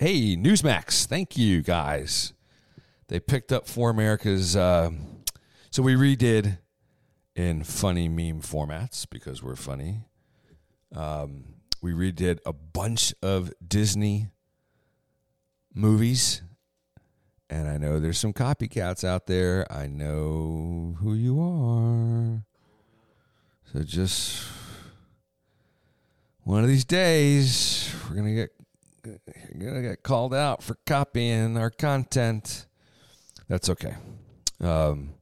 Hey, Newsmax, thank you guys. They picked up ForAmerica's. Uh, so we redid in funny meme formats because we're funny. Um, we redid a bunch of Disney movies. And I know there's some copycats out there. I know who you are. So just one of these days, we're gonna get gonna get called out for copying our content. That's okay. Um,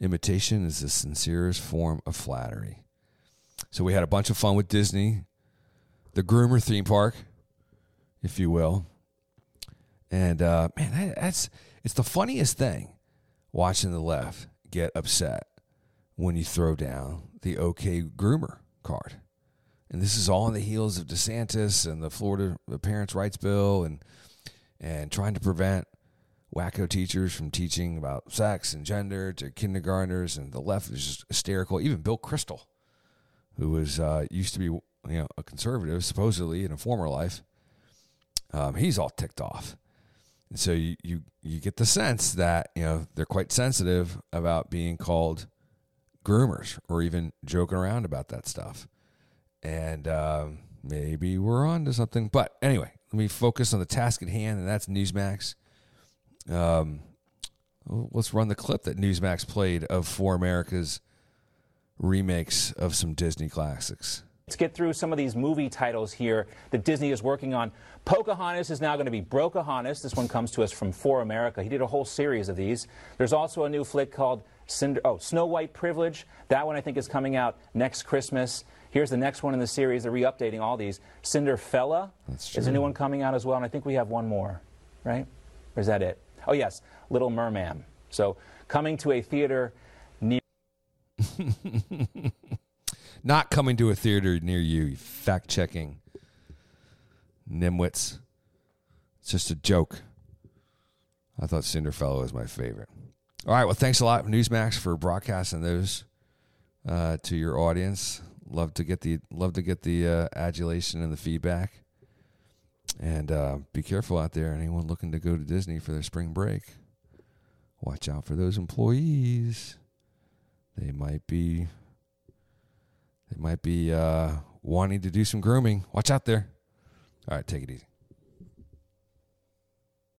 imitation is the sincerest form of flattery. So we had a bunch of fun with Disney, the groomer theme park, if you will. And uh, man, that's it's the funniest thing watching the left get upset when you throw down the OK groomer card. And this is all on the heels of DeSantis and the Florida Parents' Rights Bill and and trying to prevent wacko teachers from teaching about sex and gender to kindergartners. And the left is just hysterical. Even Bill Kristol, who was uh, used to be you know a conservative supposedly in a former life, um, he's all ticked off. And so you, you you get the sense that you know they're quite sensitive about being called groomers or even joking around about that stuff. And um, maybe we're on to something. But anyway, let me focus on the task at hand, and that's Newsmax. Um, let's run the clip that Newsmax played of ForAmerica's remakes of some Disney classics. Let's get through some of these movie titles here that Disney is working on. Pocahontas is now going to be Brocahontas. This one comes to us from For America. He did a whole series of these. There's also a new flick called Cinder- oh, Snow White Privilege. That one I think is coming out next Christmas. Here's the next one in the series. They're re-updating all these. Cinderfella is a new one coming out as well, and I think we have one more, right? Or is that it? Oh yes, Little Merman. So coming to a theater near. Not coming to a theater near you. Fact checking. Nimwits. It's just a joke. I thought Cinderfella was my favorite. All right. Well, thanks a lot, Newsmax, for broadcasting those uh, to your audience. Love to get the love to get the uh, adulation and the feedback. And uh, be careful out there. Anyone looking to go to Disney for their spring break, watch out for those employees. They might be they might be uh, wanting to do some grooming. Watch out there. All right, take it easy.